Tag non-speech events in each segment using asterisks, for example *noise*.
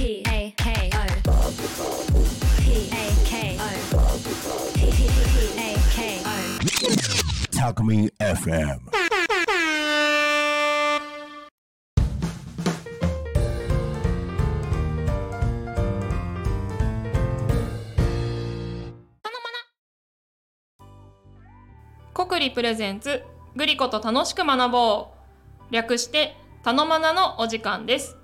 P A K O P A K O P A K O Talk Me FM 国理プレゼンツグリコと楽しく学ぼう。略してたのまなのお時間です。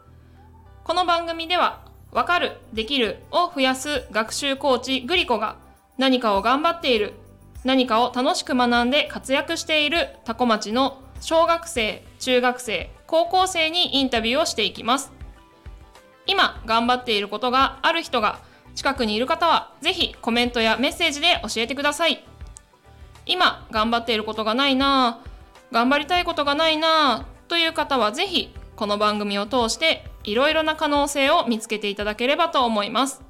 この番組ではわかるできるを増やす学習コーチグリコが何かを頑張っている何かを楽しく学んで活躍しているタコ町の小学生中学生高校生にインタビューをしていきます。今頑張っていることがある人が近くにいる方はぜひコメントやメッセージで教えてください。今頑張っていることがないなぁ頑張りたいことがないなぁという方はぜひこの番組を通していろいろな可能性を見つけていただければと思います。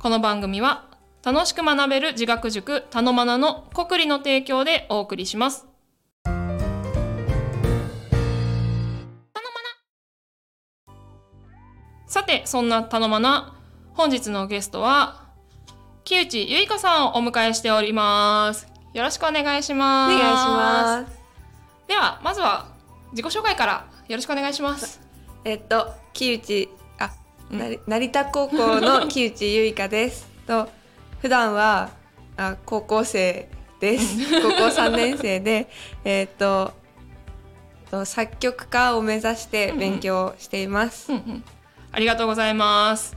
この番組は楽しく学べる自学塾たのまなの国理の提供でお送りします。さてそんなたのまな本日のゲストは木内ゆいかさんをお迎えしております。よろしくお願いしおます。願いします。ではまずは自己紹介からよろしくお願いしますえっと木内あ、成田高校の *laughs* 木内ゆいかです。と普段はあ高校生です。*laughs* 高校三年生でえっとと作曲家を目指して勉強しています。うんうんありがとうございます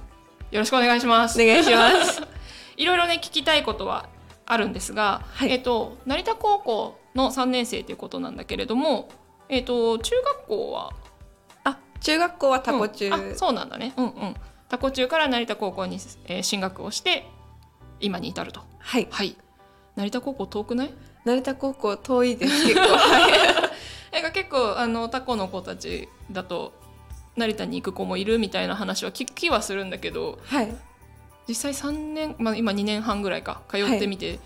よろしくお願いしますお願いします。*laughs* いろいろね聞きたいことはあるんですが、はいえっと成田高校の3年生ということなんだけれどもえっと中学校はあ中学校はタコ中、うん。あそうなんだね。うんうん。タコ中から成田高校に、えー進学をして今に至ると。はい。はい。成田高校遠くない？成田高校遠いです結構 *laughs* はい。えが結構あのタコの子たちだと成田に行く子もいるみたいな話は聞きはするんだけどはい。実際3年、まあ、今2年半ぐらいか通ってみて、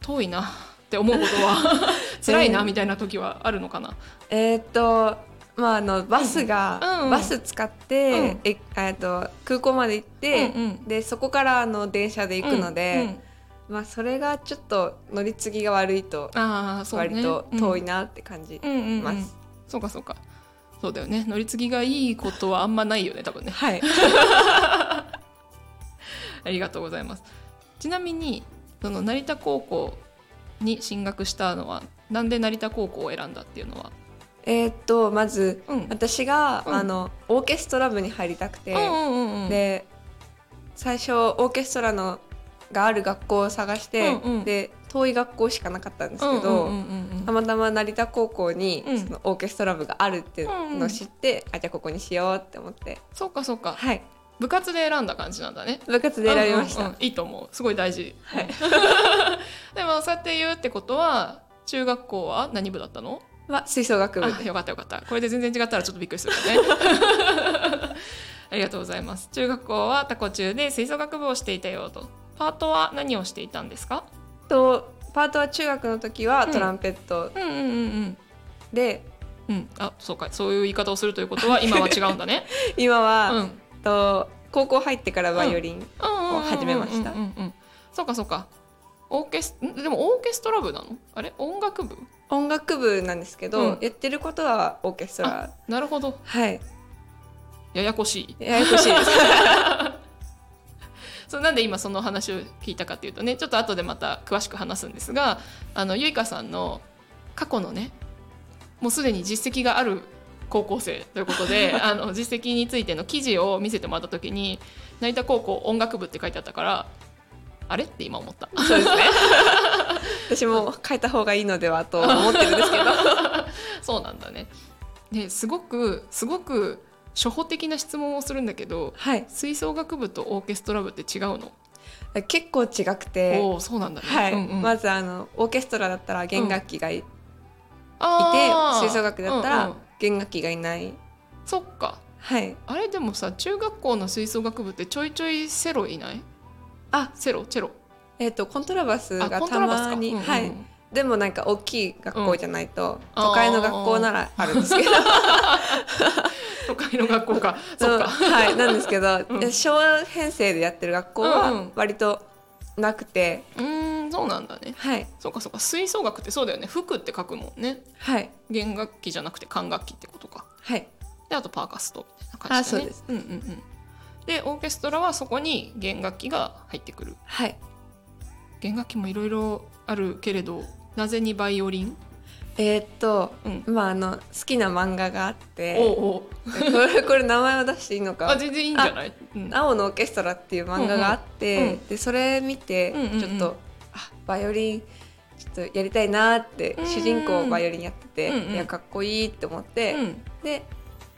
遠いなって思うことは *laughs* 辛いなみたいな時はあるのかな、えーっとまああのバスが、うんうん。バス使って、ええっと空港まで行って、うんうん。でそこからあの電車で行くので、うんうん。まあそれがちょっと乗り継ぎが悪いとね。割と遠いな、なって感じうんうんうんうん。ます。そうかそうか。そうだよね。乗り継ぎがいいことはあんまないよね多分ね。はい。*laughs* ありがとうございます。ちなみにその成田高校に進学したのはなんで成田高校を選んだっていうのは、えーっとまず、うん。私が、うん。あのオーケストラ部に入りたくて、うんうんうんうん。で最初オーケストラのがある学校を探して、うんうん。で遠い学校しかなかったんですけど、うんうんうんうんたまたま成田高校に、うん。そのオーケストラ部があるっていうのを知って、あじゃあここにしようって思って。そうかそうか。はい。部活で選んだ感じなんだね。部活で選びました、うんうんうん。いいと思う。すごい大事。はい。*laughs* でもそうやって言うってことは中学校は何部だったの？は吹奏楽部。よかったよかった。これで全然違ったらちょっとびっくりするよね。*laughs* ありがとうございます。中学校はタコ中で吹奏楽部をしていたよと。パートは何をしていたんですか？とパートは中学の時はうん。トランペット。うんうんうんうん。で、うん。あそうか。そういう言い方をするということは *laughs* 今は違うんだね。今は、うん。と高校入ってからバイオリン、を始めました。うんうんうん、そうかそうかオーケスん？でもオーケストラ部なの？あれ？音楽部？音楽部なんですけど、うん。やってることはオーケストラ。なるほど。はい。ややこしい。ややこしいです。*laughs* そうなんで今その話を聞いたかっていうとねちょっと後でまた詳しく話すんですがあのゆいかさんの過去のねもうすでに実績がある高校生ということで *laughs* あの実績についての記事を見せてもらった時に成田高校音楽部って書いてあったからあれって今思った。そうですね。*laughs* 私も変えた方がいいのではと思ってるんですけど。*laughs* そうなんだね。ですごくすごく初歩的な質問をするんだけどはい。吹奏楽部とオーケストラ部って違うの、結構違くて。おおそうなんだね。はい、うんうん。まずあのオーケストラだったら弦楽器がい,、あー。て吹奏楽だったらうんうん。弦楽器がいない、そっか。はい。あれでもさ中学校の吹奏楽部ってちょいちょいセロいない？あセロチェロ。えっ、とコントラバスあがたまに、うんうんうん。はい。でもなんか大きい学校じゃないと、うん。都会の学校ならあるんですけど。*laughs* 都会の学校か。*laughs* そそうっかはい。なんですけど、*laughs* うん。昭和編成でやってる学校はん。割となくて、うーんそうなんだね。はい。そうかそうか。吹奏楽ってそうだよね。服って書くもんね。はい。弦楽器じゃなくて管楽器ってことか。はい。であとパーカストみたいな感じだね。あそうです。うんうんうんでオーケストラはそこに弦楽器が入ってくる。はい。弦楽器もいろいろあるけれどなぜにバイオリン？えーっと、うん。まああの好きな漫画があっておうおう。こ *laughs* れこれ名前を出していいのあか全然いいんじゃない？うん。青のオーケストラっていう漫画があって、うんうん。でそれ見てうんうんうん。ちょっと、あバイオリンちょっとやりたいなって、うん。主人公バイオリンやってて、うんうん。いやかっこいいって思って、うん。で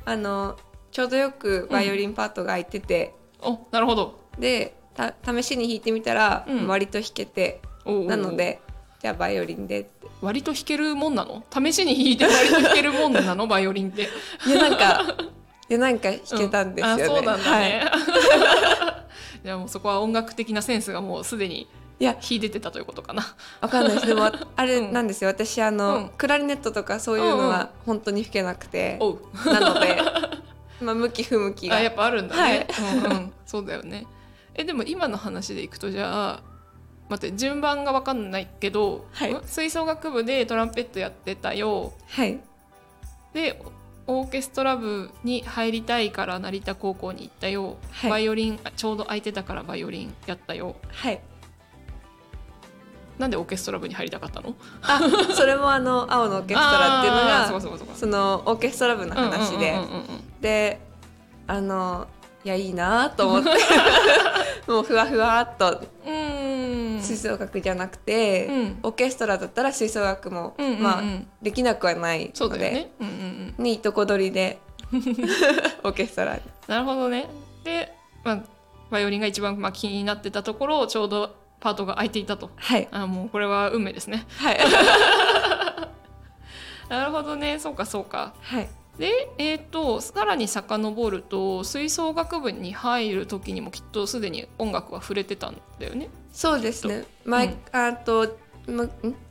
あのちょうどよくバイオリンパートが空いてて、おなるほど。でた試しに弾いてみたら、うん。割と弾けて。なのでじゃあバイオリンでって。割と弾けるもんなの？試しに弾いて割と弾けるもんなの？*laughs* バイオリンって。いやなんか *laughs* いやなんか弾けたんですよね。うん。あそうなんだはい。ね、*laughs* じゃあもうそこは音楽的なセンスがもうすでにいや秀でてたということかな。わかんないです。でもあれうん。なんですよ、私あの、うん。クラリネットとかそういうのうんうん。は本当に弾けなくて、なのでまあ向き不向きが。あやっぱあるんだね、うんうん、そうだよね。えでも今の話でいくとじゃあ待って順番が分かんないけど、はい。ん吹奏楽部でトランペットやってたよ。はい。でオーケストラ部に入りたいから成田高校に行ったよ、はい。バイオリンあちょうど空いてたからバイオリンやったよ。はい。なんでオーケストラ部に入りたかったの？あそれもあの青のオーケストラっていうのがそのオーケストラ部の話で、うんうんうんうんうんであのいやいいなと思って。*laughs* もうふわふわっと。うーん。吹奏楽じゃなくて、うん。オーケストラだったら吹奏楽も、うんうんうんまあできなくはないそうので、ね。うんうんうん。にいとこ取りで。*laughs* オーケストラに。なるほどね。で、まあ、バイオリンが一番まあ気になってたところちょうどパートが空いていたと。はい。あもうこれは運命ですね。はい。*laughs* なるほどね。そうかそうか。はいでえっ、とさらに遡ると吹奏楽部に入る時にもきっとすでに音楽は触れてたんだよね。そうですね。前、うん。あと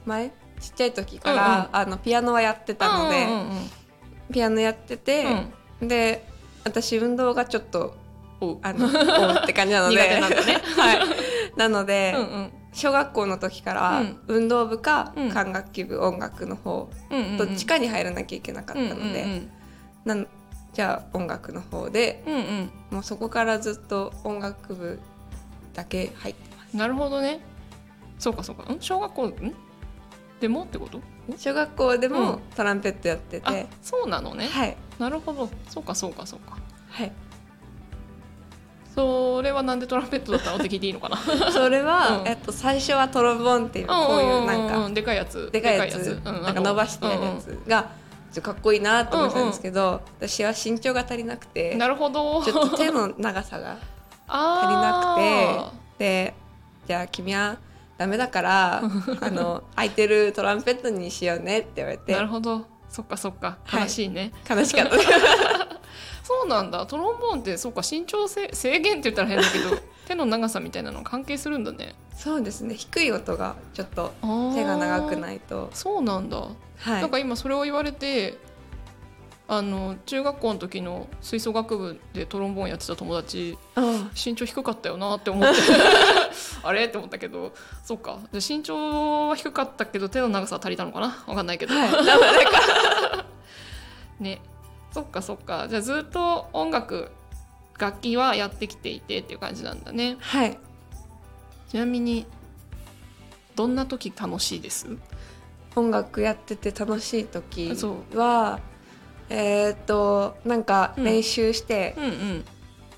前？ちっちゃい時から、あのピアノはやってたので、うんうんうんピアノやってて、で私運動がちょっとあのおって感じなので *laughs* なね。*laughs* はい。なので、うんうん。小学校の時からうん。運動部かうん。管楽器部音楽の方、うんうんうん。どっちかに入らなきゃいけなかったので、うんうんなんじゃあ音楽の方でうんうん。うんもうそこからずっと音楽部だけ入ってます。なるほどね。そうかそうか。ん？小学校ん？でもってこと？ん？小学校でうもん。トランペットやってあて、そうなのね。はい。なるほど。そうかそうかそうか。はい。それはなんでトランペットだったの？って聞いていいのかな？*laughs* それは、うん。えっと、最初はトロンボーンっていうこういうなんかんでかいやつ。でかいやつ。うん。なんか伸ばしてやるやつがちょっとかっこいいなと思ってたんですけど、私は身長が足りなくうてんなるほど。ちょっと手の長さが足りあなくてでじゃあ君はダメだから *laughs* あの空いてるトランペットにしようねって言われて。なるほど。そっかそっか。はい悲しいね、悲しかった。*laughs* そうなんだ。トロンボーンってそうか身長制制限って言ったら変だけど手の長さみたいなの関係するんだね。そうですね。低い音がちょっと手手が長くないと。そうなんだ、はい。なんか今それを言われてあの中学校の時の吹奏楽部でトロンボーンやってた友達あ身長低かったよなって思って。*laughs* あれ？って思ったけど。そっか。じゃあ身長は低かったけど手の長さは足りたのかな？わかんないけど、はい。*laughs* ね。そっかそっか。じゃあずっと音楽楽器はやってきていてっていう感じなんだね。はい。ちなみにどんな時楽しいです？音楽やってて楽しい時そはえーっとなんかうん。練習して、うんうん。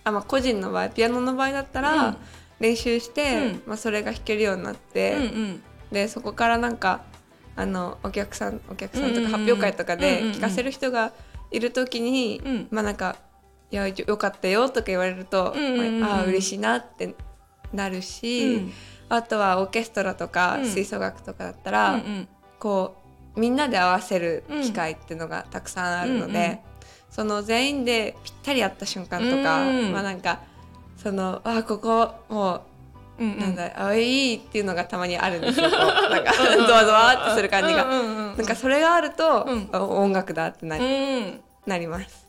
あまあ、個人の場合ピアノの場合だったら、うん。練習して、うん。まあ、それが弾けるようになっうんて、うん。でそこからなんかあのお客さんお客さんとうんうんうんか発表会とかでうんうんうん。聞かせる人がいる時に、うん。まあなんか「いやよかったよ」とか言われると、うんうんああー嬉しいなってなるし、うん。あとはオーケストラとかうん。吹奏楽とかだったうら、んうん。こうみんなで合わせる機会っていうのがたくさんあるので、うんうんその全員でぴったり合った瞬間とか、うんまあなんかそのあここもうんううなんだ、あいいっていうのがたまにあるんですよ *laughs* なんかドワドワってする感じが、うんうんうんなんかそれがあると、うん。あ音楽だってな,、うん。なります。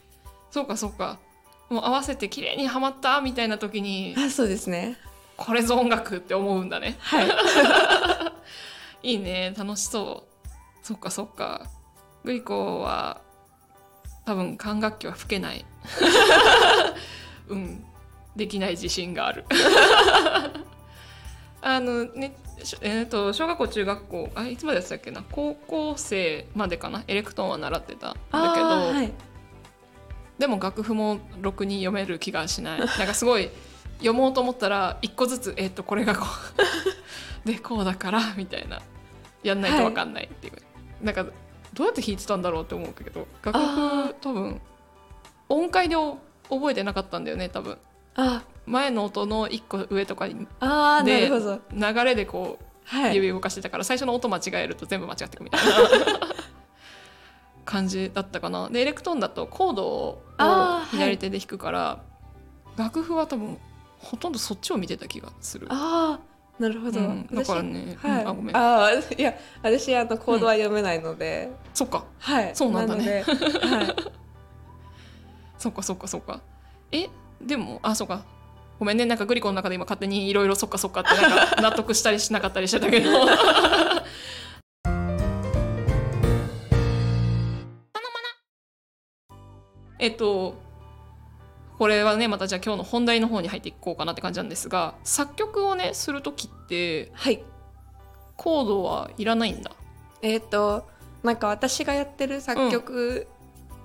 そうかそうかもう合わせて綺麗にはまったみたいな時にあそうですね。これぞ音楽って思うんだね。はい。*laughs* いいね。楽しそう。そっかそっか。グリコは多分管楽器は吹けない。*laughs* うん。できない自信がある。*laughs* あのねしえー、と小学校中学校あいつまでやってたっけな？高校生までかな？エレクトーンは習ってたんだけど、はいでも楽譜もろくに読める気がしない。なんかすごい読もうと思ったら一個ずつえっ、とこれがこう *laughs* でこうだからみたいな。やんないと分かんないっていう、なんかどうやって弾いてたんだろうって思うけど楽あ譜多分音階でお覚えてなかったんだよね多分。あ。前の音の一個上とかにあで流れでこうはい。指動かしてたから最初の音間違えると全部間違ってくみたいな感じだったかな。でエレクトーンだとコードを左手で弾くから、楽譜は多分ほとんどそっちを見てた気がする。ああなるほど、うんだからね私はい、うんあごめん。あーいや私あのコードは読めないので、そっか。はい。そうなんだね。はい。*laughs* そっかそっかそっか。えでもあそっか。ごめんね。なんかグリコの中で今勝手にいろいろそっかそっかってなんか納得したりしなかったりしてたけどえっとこれはねまたじゃあ今日の本題の方に入っていこうかなって感じなんですが作曲をねする時ってはい。コードはいらないんだ？えっ、となんか私がやってる作曲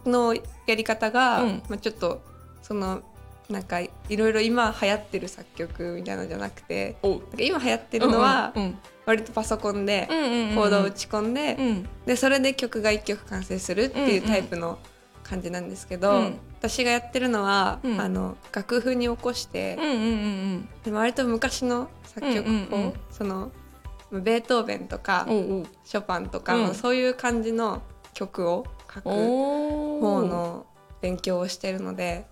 のやり方が、うん。まあ、ちょっとそのなんかいろいろ今流行ってる作曲みたいなのじゃなくて今流行ってるのは割とパソコンでコードを打ち込んで、うん。でそれで曲が1曲完成するっていうタイプの感じなんですけど、うん。私がやってるのは、うん。あの楽譜に起こしてうん、うんうんで割と昔の作曲を、うんうんうん。そのベートーベンとかうんおうおう。ショパンとか、うん。そういう感じの曲を書くお方ーの勉強をしてるので。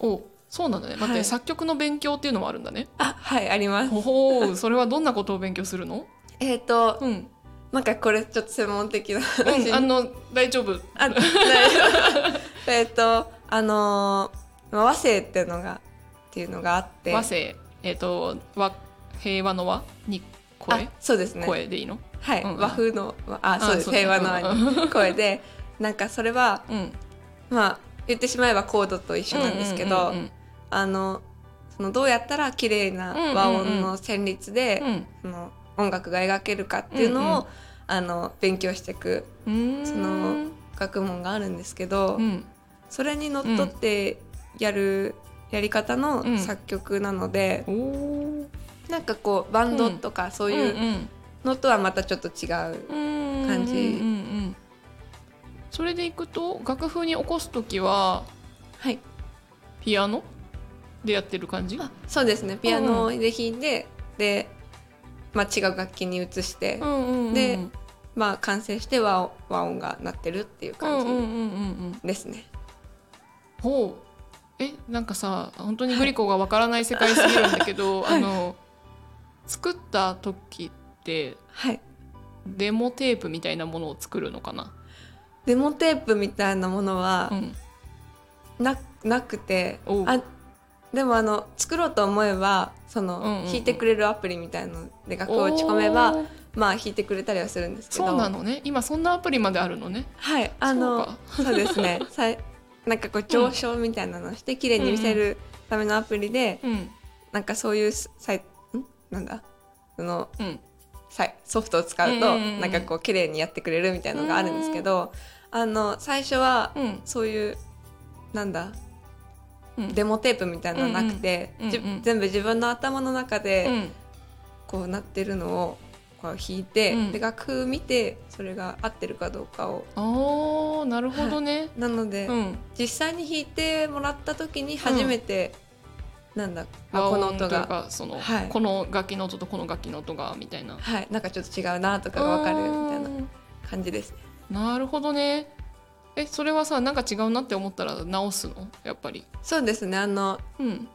おそうなんだね待って、はい作曲の勉強っていうのもあるんだね。あはいあります。ほほー。それはどんなことを勉強するの？えっ、とうん、なんかこれちょっと専門的なう話。ん、あの大丈夫。あ大丈夫。えっとあの和声っていうのがっていうのがあって。和声えっ、と和平和の和に声？あそうですね。声でいいの？はい、うんうん。和風のああそうです。平和の和に声で。なんかそれはうん。まあ言ってしまえばコードと一緒なんですけど、うんうんあのそのどうやったら綺麗な和音の旋律で、うん。その音楽が描けるかっていうのを、うんうん。あの勉強していくその学問があるんですけど、うん。それにのっとってやるやり方のうん。作曲なので、おー。なんかこうバンドとかそういううんのとはまたちょっと違う。うんうん。感じ。うんうんうん。それでいくと楽譜に起こす時ははい。ピアノでやってる感じ？あそうですね。ピアノで弾いて、で、まあ、違う楽器に移して、でまあ、完成して和和音が鳴ってるっていう感じですね。ほう。えなんかさ本当にグリコがわからない世界すぎるんだけど、はい。あの作った時ってはい。デモテープみたいなものを作るのかな、デモテープみたいなものはうん、な,、なくてあでもあの作ろうと思えばその、うんうんうん。弾いてくれるアプリみたいので楽譜を打ち込めばまあ弾いてくれたりはするんですけど。そうなのね。今そんなアプリまであるのね。はい。あのそうですね。*laughs* さいなんかこう上昇みたいなのをして綺麗に見せるためのアプリで、うん。なんかそういうサイん？なんだ？そのうん。ソフトを使うと、うんうんうんなんかこう綺麗にやってくれるみたいなのがあるんですけど、あの最初はうん。そういうなんだ？うんデモテープみたいなのなくて、全部自分の頭の中でうん。こうなってるのをこう弾いて、うん。で楽譜見てそれが合ってるかどうかを。あーなるほどね、*laughs* なので、うん。実際に弾いてもらった時に初めて、なんだこの音が。かその、はい。この楽器の音とこの楽器の音がみたいな。はい。なんかちょっと違うなとかが分かるみたいな感じですね。なるほどねえそれはさなんか違うなって思ったら直すの？やっぱり。そうですね。あのうん。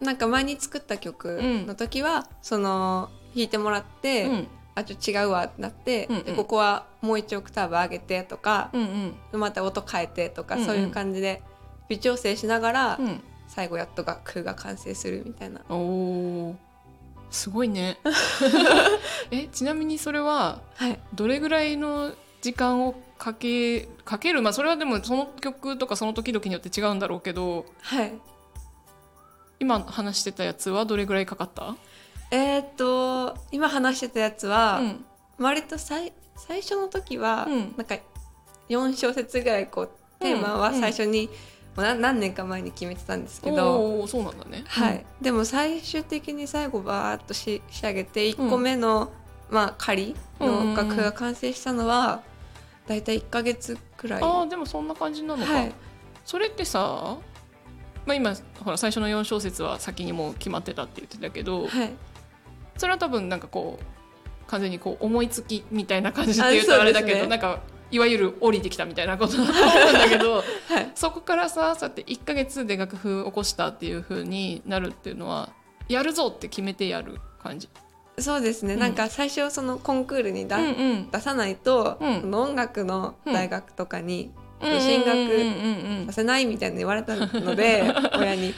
なんか前に作った曲の時は、その弾いてもらって、うん。あちょっと違うわってなって、うんうん。でここはもう一オクターブ上げてとか、うんうん。また音変えてとか、うんうん。そういう感じで微調整しながら、うん。最後やっと楽譜が完成するみたいな。おおすごいね。*laughs* えちなみにそれははい。どれぐらいの時間をかけかけるまあそれはでもその曲とかその時々によって違うんだろうけどはい。今話してたやつはどれぐらいかかった？えーっと今話してたやつは、うん。割と最最初の時は、うん。なんか4小節ぐらいこうテーマは最初に、もうな何年か前に決めてたんですけど、そうなんだね。はい、でも最終的に最後バーッとし仕上げて1個目の、まあ、仮の楽譜が完成したのは、だいたい1か月くらい。ああでもそんな感じなのか、はい、それってさまあ今ほら最初の4小節は先にもう決まってたって言ってたけどはい、それは多分なんかこう完全にこう思いつきみたいな感じって言うとあれだけど、ねなんかいわゆる降りてきたみたいなことだと思うんだけど *laughs* はい、そこからさそうやって1ヶ月で楽譜起こしたっていう風になるっていうのはやるぞって決めてやる感じ。そうですね、うん。なんか最初そのコンクールにだ、うんうん。出さないと、うん。その音楽の大学とかにうん。進学うんうんうんさせないみたいな言われたので *laughs* 親に。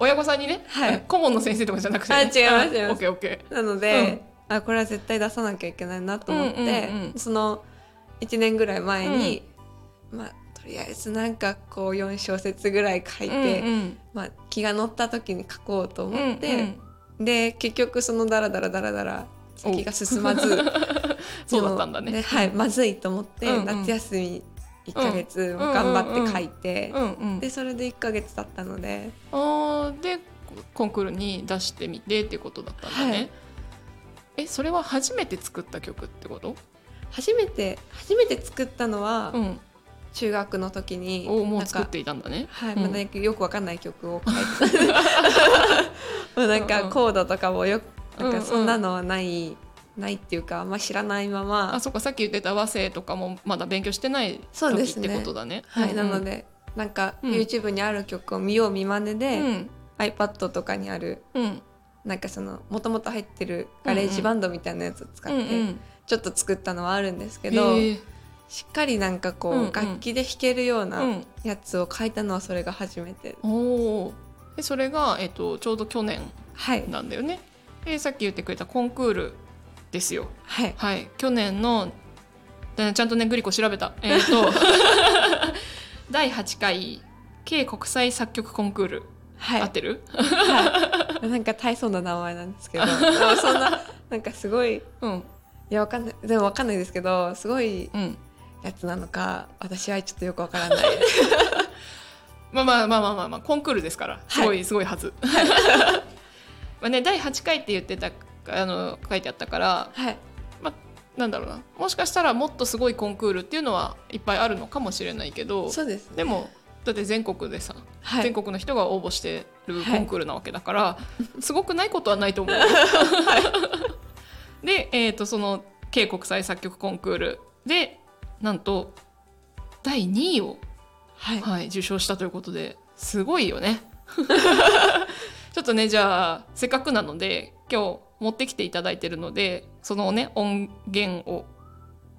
親御さんにね、はい。顧問の先生とかじゃなくて、あ違います違います。オッケーオッケなので、あこれは絶対出さなきゃいけないなと思って、うんうんうんその1年ぐらい前に、まあとりあえずなんかこう4小節ぐらい書いー。て、うんうん。まあ、気が乗った時に書こうと思って、うんうんで結局そのダラダラダラダラ先が進まず *laughs* そうだったんだね。はい、まずいと思って、うんうん。夏休み1ヶ月頑張って書いて、うんうん、でそれで1ヶ月経ったので。あーでコンクールに出してみてっていうことだったんだね、はい。えそれは初めて作った曲ってこと？初めて初めて作ったのはうん中学の時に、おもう作っていたんだね。はい、うん。まだよくわかんない曲を書いてた。*laughs* なんかコードとかもよなんかそんなのはない、ないっていうかあんま知らないまま。あそっかさっき言ってた和声とかもまだ勉強してないそうで時ってすねことだね。はい、うんなのでなんかうん。YouTube にある曲を見よう見まねうで、ん。iPad とかにあるうん。なんかそのもともと入ってるガレージバンドみたいなやつを使って、うんうん。ちょっと作ったのはあるんですけへど、ーしっかりなんかこう、うんうん。楽器で弾けるよううなん。やつを書いたのはそれが初めて、おおでそれが、えっと、ちょうど去年はい。なんだよね。でさっき言ってくれたコンクールですよ。はい。はい。去年のでちゃんとねグリコ調べた。えっ、と *laughs* 第8回 K 国際作曲コンクール、はい。合ってる？はい、なんか大層な名前なんですけど。*laughs* そんななんかすごいいうん。やわかんない。でもわかんないですけどすごいうんやつなのか私はちょっとよくわからない。*laughs* まあまあまあまあまあ、まあ、コンクールですからすごい、すごいはず。*laughs* まあね第8回って言ってたあの書いてあったからはい。なんだろうな。もしかしたらもっとすごいコンクールっていうのはいっぱいあるのかもしれないけどそうですね。でもだって全国でさ、はい。全国の人が応募してるはいコンクールなわけだから、すごくないことはないと思う。*laughs* で、えー、とその K 国際作曲コンクールでなんと第2位を、はいはい、受賞したということですごいよね。*laughs* ちょっとねじゃあせっかくなので今日持ってきていただいてるのでそのね音源を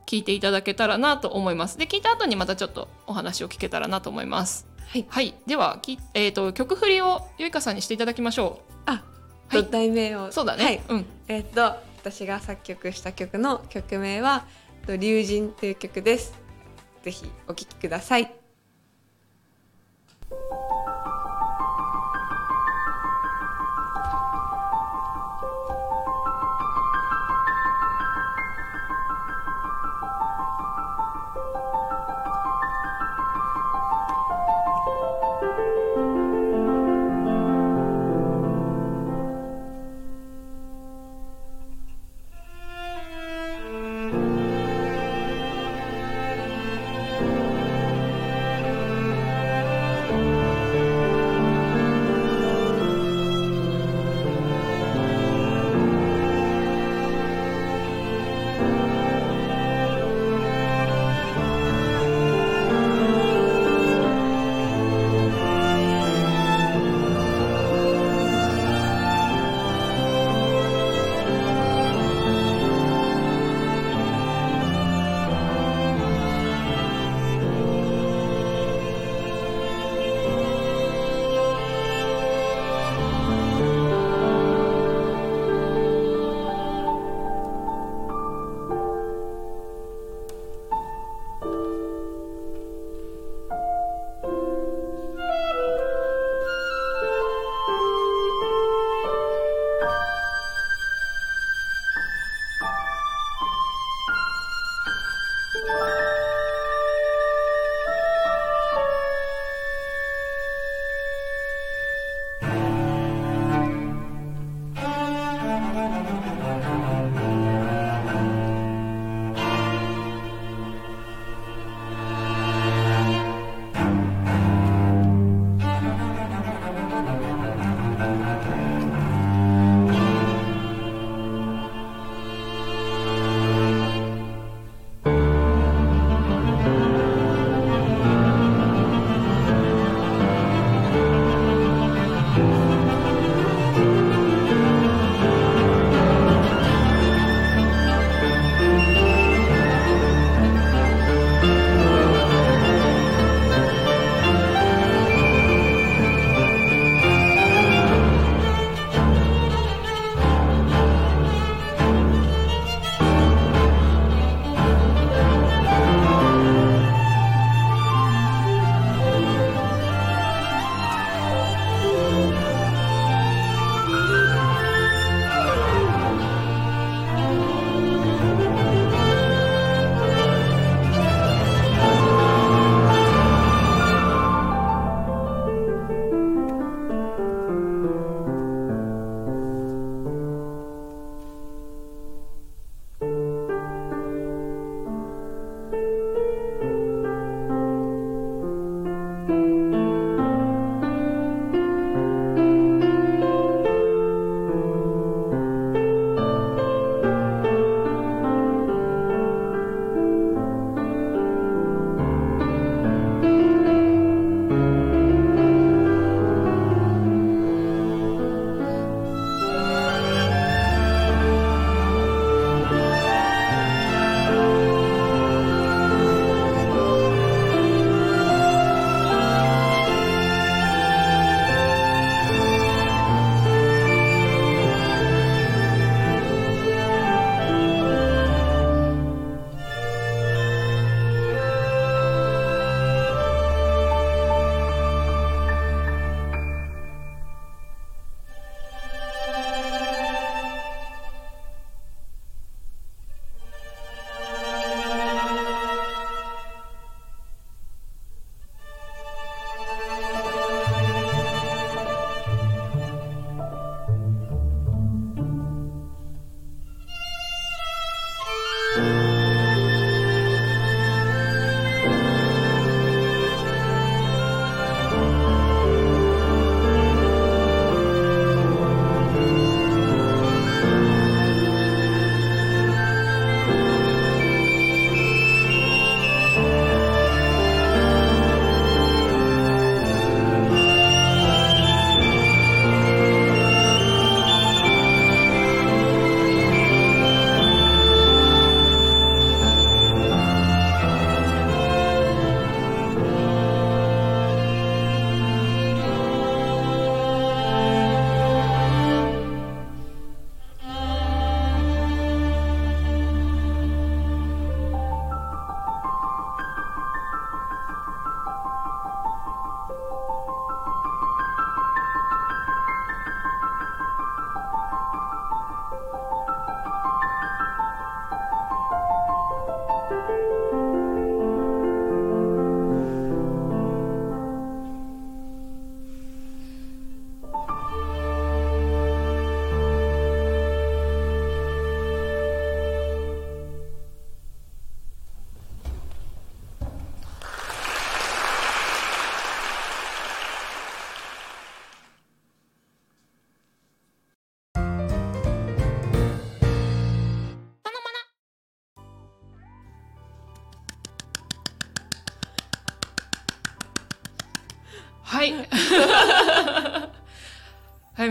聞いていただけたらなと思います。で聞いた後にまたちょっとお話を聞けたらなと思います。はいはい、ではき、えー、と曲振りをゆいかさんにしていただきましょあ、はいと題名をう。そうだね。はいうん。えーっと私が作曲した曲の曲名は「と龍神」という曲ですぜひお聴きください「はい。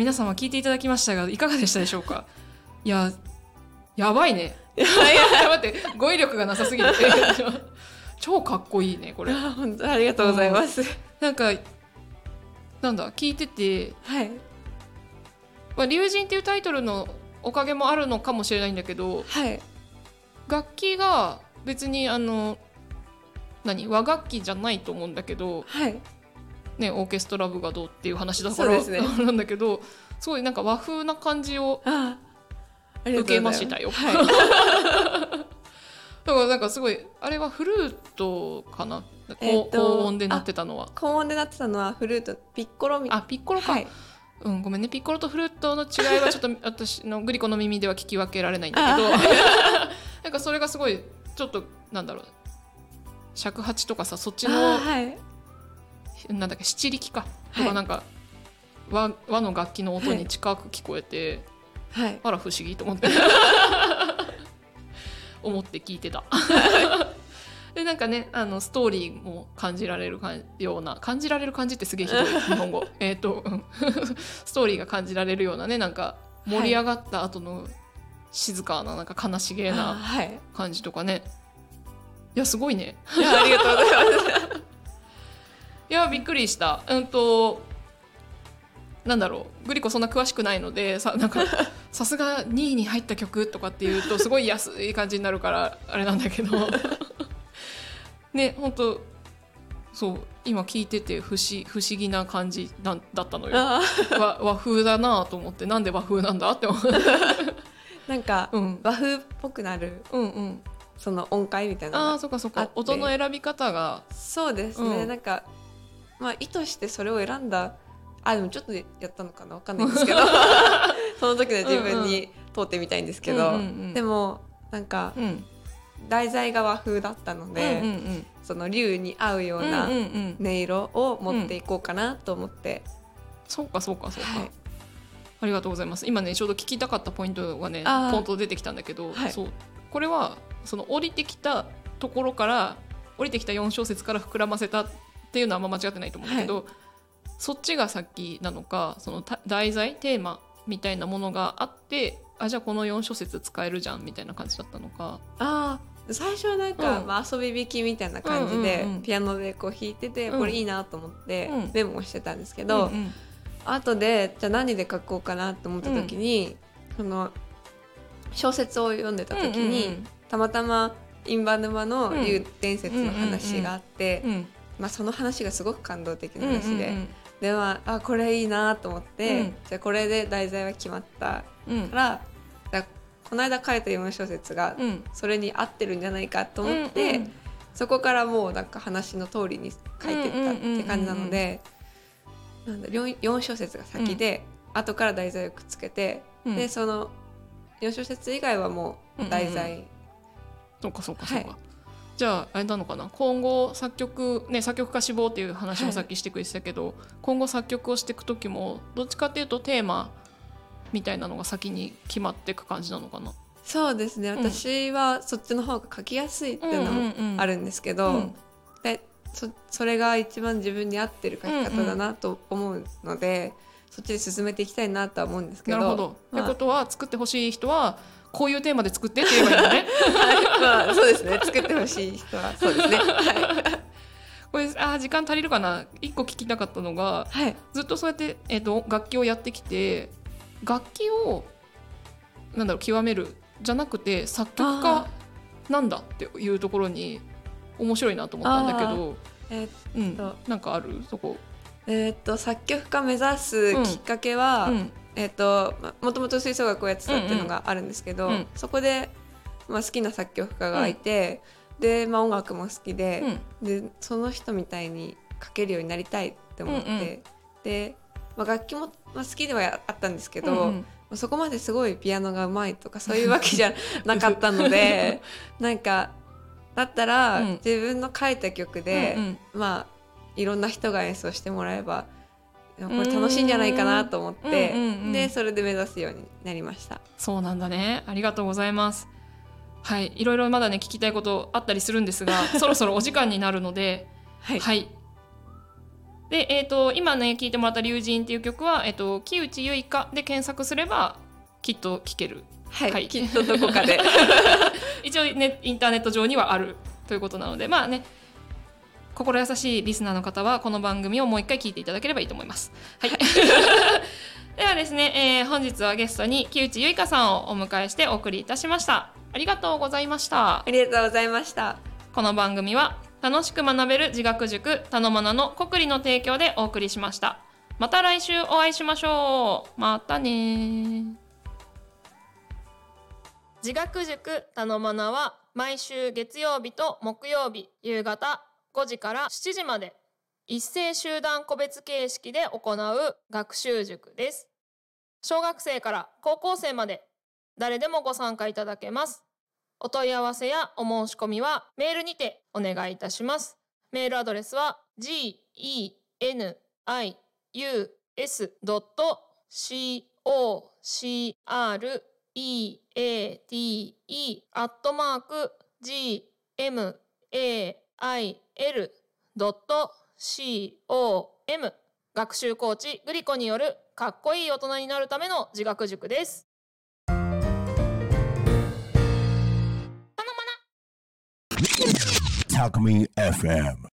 皆様聞いていただきましたが、いかがでしたでしょうか？いや、やばいね。いや待って、語彙力がなさすぎて。*laughs* 超かっこいいね、これ。あ本当ありがとうございます。なんか。なんだ、聞いてて、はいまあ、龍神っていうタイトルのおかげもあるのかもしれないんだけど、はい楽器が別にあの。何和楽器じゃないと思うんだけど、はいね、オーケストラ部がどうっていう話だから、そうですね。*laughs* なんだけどすごいなんか和風な感じを受けましたよ。はい、*laughs* だからなんかすごいあれはフルートかな、えっと高音で鳴ってたのは。高音で鳴ってたのはフルートピッコロみあピッコロか、はい。うんごめんね。ピッコロとフルートの違いはちょっと *laughs* 私のグリコの耳では聞き分けられないんだけど。あなんかそれがすごいちょっとなんだろう。尺八とかさそっちあのはいなんだっけ七力か。とはい。かなんか、和和の楽器の音に近く聞こえて、はい。あら不思議と思って。*laughs* 思って聞いてた。*laughs* でなんかねあのストーリーも感じられるかような感じられる感じってすげえひどい *laughs* 日本語。えっとうん。ストーリーが感じられるようなねなんか盛り上がった後の静かななんか悲しげあなはい。感じとかね。いやすごいね。いやありがとうございますいやびっくりした。うんとなんだろう。グリコそんな詳しくないのでさなんか *laughs* さすが2位に入った曲とかっていうとすごい安い感じになるからあれなんだけど。*laughs* ね本当そう今聞いてて不思不思議な感じなんだったのよ。あ和和風だなと思ってなんで和風なんだって思う、ー *laughs* なんかうん、和風っぽくなるうんうん。その音階みたいなああそっかそっか。音の選び方が。そうですね、うん。なんかまあ意図してそれを選んだ。あでもちょっとやったのかな？わかんないんですけど。*laughs* その時の自分に通ってみたいんですけど、うんうんうん。でもなんかうん。題材が和風だったので、うんうんうん。その竜に合うようなうんうんうん。音色を持っていこうかなと思って、そうかそうかそうか、はい。ありがとうございます。今ねちょうど聞きたかったポイントがねポンと出てきたんだけど、はい。そう。これはその降りてきたところから降りてきた4小節から膨らませたっていうのはあんま間違ってないと思うんだけど、そっちが先なのかそのた題材テーマみたいなものがあってあじゃあこの4小節使えるじゃんみたいな感じだったのか。ああ最初はなんか、うん。まあ、遊び弾きみたいな感じで、うんうんうん。ピアノでこう弾いてて、うん。これいいなと思ってうん。メモをしてたんですけど、うんうん。後でじゃあ何で書こうかなと思った時に、その小説を読んでた時に、たまたまインバ沼の竜伝説の話があって、うんうんまあ、その話がすごく感動的うんな話で、うんでまああこれいいなと思って、うん。じゃあこれで題材は決まったうんうん。からだこの間書いた4小節がうん。それに合ってるんじゃないかと思って、うんうんそこからもうなんか話の通りに書いてったって感じなので、なんだ 4, 4小節が先で、後から題材をくっつけて、うん。でその4小節以外はもう題材、そうかそうかそうか、はいじゃああれなのかな？今後作曲ね作曲家志望っていう話はいもさっきしてくれてたけど、今後作曲をしていく時もどっちかっていうとテーマみたいなのが先に決まっていく感じなのかな？そうですね。ん。私はそっちの方が書きやすいっていうのもあるるんですけど、うん。でそそれが一番自分に合ってる書き方だなと思うので、そっちで進めていきたいなとは思うんですけど。なるほど。まあ。ってことは作ってほしい人はこういうテーマで作ってって言えばいいのね。はい。まあそうですね。作ってほしい人は。そうですね。はい、これあー時間足りるかな？一個聞きたかったのがはい、ずっとそうやって、えー、と楽器をやってきて楽器をなんだろう極めるじゃなくて作曲家なんだっていうところに面白いなと思ったんだけど、えーうん。と、なんかある？そこ。えーっと作曲家目指すきっかけは、うんえーっとまもともと吹奏楽をやってたっていうのがあるんですけど、うんうん。そこで、まあ、好きな作曲家がいて、で、まあ、音楽も好きで,、でその人みたいに書けるようになりたいって思って、うんうん。で、まあ、楽器も、まあ、好きではあったんですけど、うんうん。そこまですごいピアノがうまいとかそういうわけじゃ *laughs* なかったので *laughs* なんかだったら、うん。自分の書いた曲で、うんうん。まあいろんな人が演奏してもらえばこれ楽しいんじゃないかなと思って、うんうんうん。でそれで目指すようになりました。そうなんだね。ありがとうございます。はい、いろいろまだね聞きたいことあったりするんですが *laughs* そろそろお時間になるので、はい、はい。で、えー、と今ね聴いてもらった「龍神」っていう曲は、えー、と木内結花で検索すればきっと聴ける。はい、はい。きっとどこかで。*laughs* 一応ねインターネット上にはあるということなのでまあね心優しいリスナーの方はこの番組をもう一回聞いていただければいいと思います。はい、*laughs* ではですね、えー本日はゲストに木内結花さんをお迎えしてお送りいたしました。ありがとうございましたあ。りがとうございましたこの番組は楽しく学べる自学塾たのまなの国理の提供でお送りしました。また来週お会いしましょう。またねー自学塾たのまなは毎週月曜日と木曜日夕方5時から7時まで一斉集団個別形式で行う学習塾です。小学生から高校生まで誰でもご参加いただけます。お問い合わせやお申し込みはメールにてお願いいたします。メールアドレスは g e n i u s c o c r e a t e アットマーク g il.com 学習コーチグリコによるかっこいい大人になるための自学塾です。Talk Me FM.